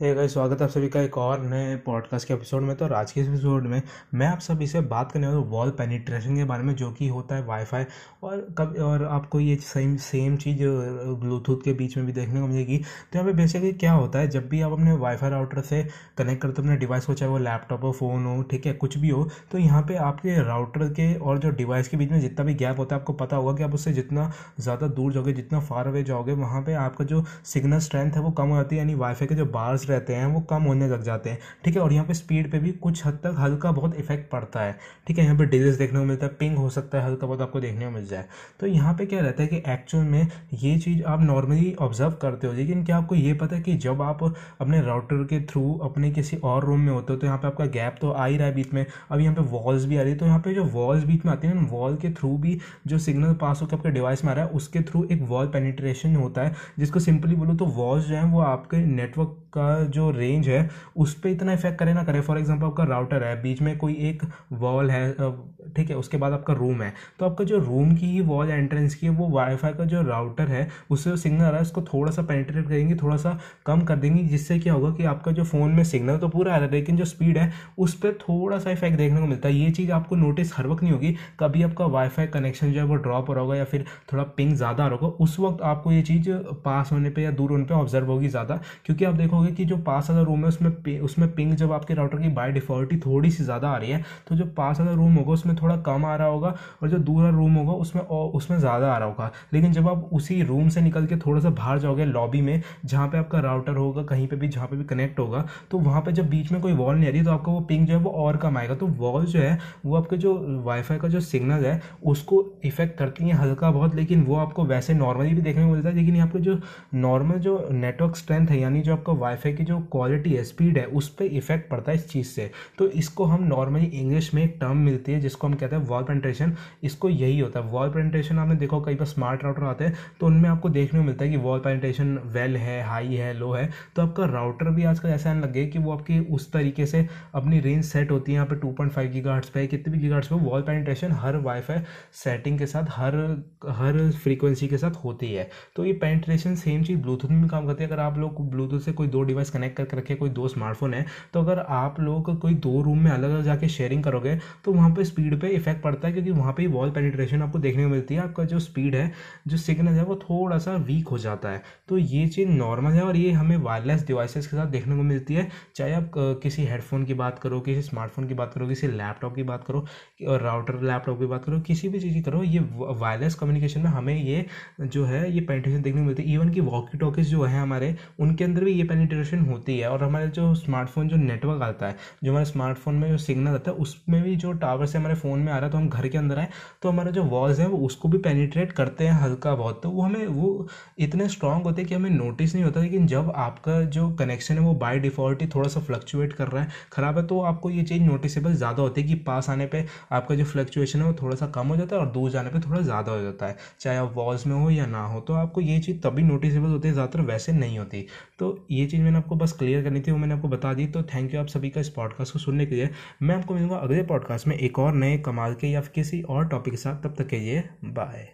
Hey guys स्वागत है आप सभी का एक और नए पॉडकास्ट के एपिसोड में। तो आज के एपिसोड में मैं आप सभी से बात करने वाला हूँ वॉल पेनिट्रेशन के बारे में, जो कि होता है वाईफाई और कब, और आपको ये सेम सेम चीज़ ब्लूटूथ के बीच में भी देखने को मिलेगी। तो यहाँ पे बेसिकली क्या होता है, जब भी आप अपने वाईफाई राउटर से कनेक्ट करते हो, अपने डिवाइस को, चाहे वो लैपटॉप हो फ़ोन हो, ठीक है, कुछ भी हो तो यहाँ पर आपके राउटर के और जो डिवाइस के बीच में जितना भी गैप होता है, आपको पता होगा कि आप उससे जितना ज़्यादा दूर जाओगे, जितना फार अवे जाओगे, वहाँ पर आपका जो सिग्नल स्ट्रेंथ है वो कम हो जाती है। यानी वाईफाई के जो बार्स रहते हैं, वो कम होने लग जाते हैं। ठीक है, और यहाँ पे स्पीड पे भी कुछ हद तक हल्का बहुत इफ़ेक्ट पड़ता है। ठीक है, यहाँ पे डिलेस देखने को मिलता है पिंग हो सकता है, हल्का बहुत आपको देखने को मिल जाए। तो यहाँ पे क्या रहता है कि एक्चुअल में ये चीज़ आप नॉर्मली ऑब्ज़र्व करते हो, लेकिन क्या आपको ये पता है कि जब आप अपने राउटर के थ्रू अपने किसी और रूम में होते हो तो यहाँ पर आपका गैप तो आ ही रहा है बीच में। अब यहाँ पे वॉल्स भी आ रही है तो यहाँ पे जो वॉल्स बीच में आती है ना वॉल के थ्रू भी जो सिग्नल पास होकर आपके डिवाइस में आ रहा है, उसके थ्रू एक वॉल पेनिट्रेशन होता है, जिसको सिंपली बोलो तो वॉल्स जो है, वो आपके नेटवर्क का जो रेंज है, उस पर इतना इफ़ेक्ट करे ना करे। फॉर एग्ज़ाम्पल आपका राउटर है, बीच में कोई एक वॉल है ठीक है, उसके बाद आपका रूम है। तो आपका जो रूम की ही वॉल एंट्रेंस की है, वो वाईफाई का जो राउटर है, उससे जो सिग्नल आ रहा है, उसको थोड़ा सा पेनिट्रेट करेंगे थोड़ा सा कम कर देंगे, जिससे क्या होगा कि आपका जो फ़ोन में सिग्नल तो पूरा आ रहा है, लेकिन जो स्पीड है, उस पर थोड़ा सा इफ़ेक्ट देखने को मिलता है। ये चीज़ आपको नोटिस हर वक्त नहीं होगी। कभी आपका वाईफाई कनेक्शन जो है, वो ड्रॉप हो रहा होगा या फिर थोड़ा पिंग ज़्यादा आ रहा होगा, उस वक्त आपको ये चीज़ पास होने पर या दूर होने पर ऑब्ज़र्व होगी ज़्यादा। क्योंकि आप देखोगे कि जो पास वाला रूम है, उसमें उसमें पिंग जब आपके राउटर की बाय डिफ़ॉल्ट थोड़ी सी ज़्यादा आ रही है तो जो पास वाला रूम होगा, उसमें थोड़ा कम आ रहा होगा और जो दूसरा रूम होगा, उसमें उसमें ज़्यादा आ रहा होगा। लेकिन जब आप उसी रूम से निकल के थोड़ा सा बाहर जाओगे लॉबी में, जहाँ पर आपका राउटर होगा, कहीं पे भी, जहाँ पे भी कनेक्ट होगा तो वहाँ पर जब बीच में कोई वॉल नहीं आ रही तो आपका वो पिंग जो है, वो और कम आएगा। तो वॉल जो है, वो आपके जो वाईफाई का जो सिग्नल है, उसको इफ़ेक्ट करती है हल्का बहुत, लेकिन वो आपको वैसे नॉर्मली भी देखने को मिलता है, लेकिन यहाँ पे जो नॉर्मल जो नेटवर्क स्ट्रेंथ है, यानी जो आपका वाईफाई की जो क्वालिटी है स्पीड है, उस पर इफ़ेक्ट पड़ता है इस चीज़ से। तो इसको हम नॉर्मली इंग्लिश में एक टर्म मिलती है, जिसको हम कहते हैं वॉल पेंट्रेशन इसको यही होता है। वॉल पेंट्रेशन आपने देखो, कई बार स्मार्ट राउटर आते हैं तो उनमें आपको देखने को मिलता है कि वॉल पेंट्रेशन वेल है हाई है लो है। तो आपका राउटर भी आजकल ऐसा आने लगे कि वो आपकी उस तरीके से अपनी रेंज सेट होती है, यहाँ पे टू पॉइंट फाइव की गार्ड्स पे, कितने भी गार्ड्स पे वॉल पेंट्रेशन हर वाईफाई सेटिंग के साथ, हर हर फ्रीक्वेंसी के साथ होती है। तो ये पेंट्रेशन सेम चीज़ ब्लूटूथ में काम करती है। अगर आप लोग ब्लूटूथ से कोई दो डिवाइस कनेक्ट करके रखे, कोई दो स्मार्टफ़ोन है तो अगर आप लोग कोई दो रूम में अलग अलग जाके शेयरिंग करोगे तो वहाँ पर स्पीड पर इफ़ेक्ट पड़ता है, क्योंकि वहाँ पे वॉल पेनिट्रेशन आपको देखने को मिलती है। आपका जो स्पीड है, जो सिग्नल है, वो थोड़ा सा वीक हो जाता है। तो ये चीज़ नॉर्मल है और ये हमें वायरलेस डिवाइसेस के साथ देखने को मिलती है। चाहे आप किसी हेडफोन की बात करो, किसी स्मार्टफ़ोन की बात करो, किसी लैपटॉप की बात करो, और राउटर लैपटॉप की बात करो, किसी भी चीज़ की करो, ये वायरलेस कम्युनिकेशन में हमें ये जो है, ये पेनिट्रेशन देखने को मिलती है। इवन की वॉकी टॉकीज जो है हमारे, उनके अंदर भी ये पेनिट्रेशन होती है और हमारे जो स्मार्टफ़ोन जो नेटवर्क आता है, जो हमारे स्मार्टफ़ोन में जो सिग्नल आता है, उसमें भी जो टावर से हमारे फ़ोन में आ रहा है तो हम घर के अंदर आए तो हमारे जो वॉल्स हैं, वो उसको भी पेनिट्रेट करते हैं हल्का बहुत। तो वो हमें, वो इतने स्ट्रांग होते हैं कि हमें नोटिस नहीं होता, लेकिन जब आपका जो कनेक्शन है, वो बाई डिफ़ॉल्ट ही थोड़ा सा फ्लक्चुएट कर रहा है, ख़राब है तो आपको ये चीज़ नोटिसेबल ज़्यादा होती है कि पास आने पर आपका जो फ्लक्चुएशन है, वो थोड़ा सा कम हो जाता है और दूर जाने पर थोड़ा ज़्यादा हो जाता है, चाहे आप वॉल्स में हो या ना हो। तो आपको ये चीज़ तभी नोटिसेबल होती है, ज़्यादातर वैसे नहीं होती। तो ये चीज़ मैंने आपको बस क्लियर करनी थी, वो मैंने आपको बता दी तो थैंक यू आप सभी का इस पॉडकास्ट को सुनने के लिए। मैं आपको मिलूँगा अगले पॉडकास्ट में एक और नए कमाल के या किसी और टॉपिक के साथ, तब तक के लिए बाय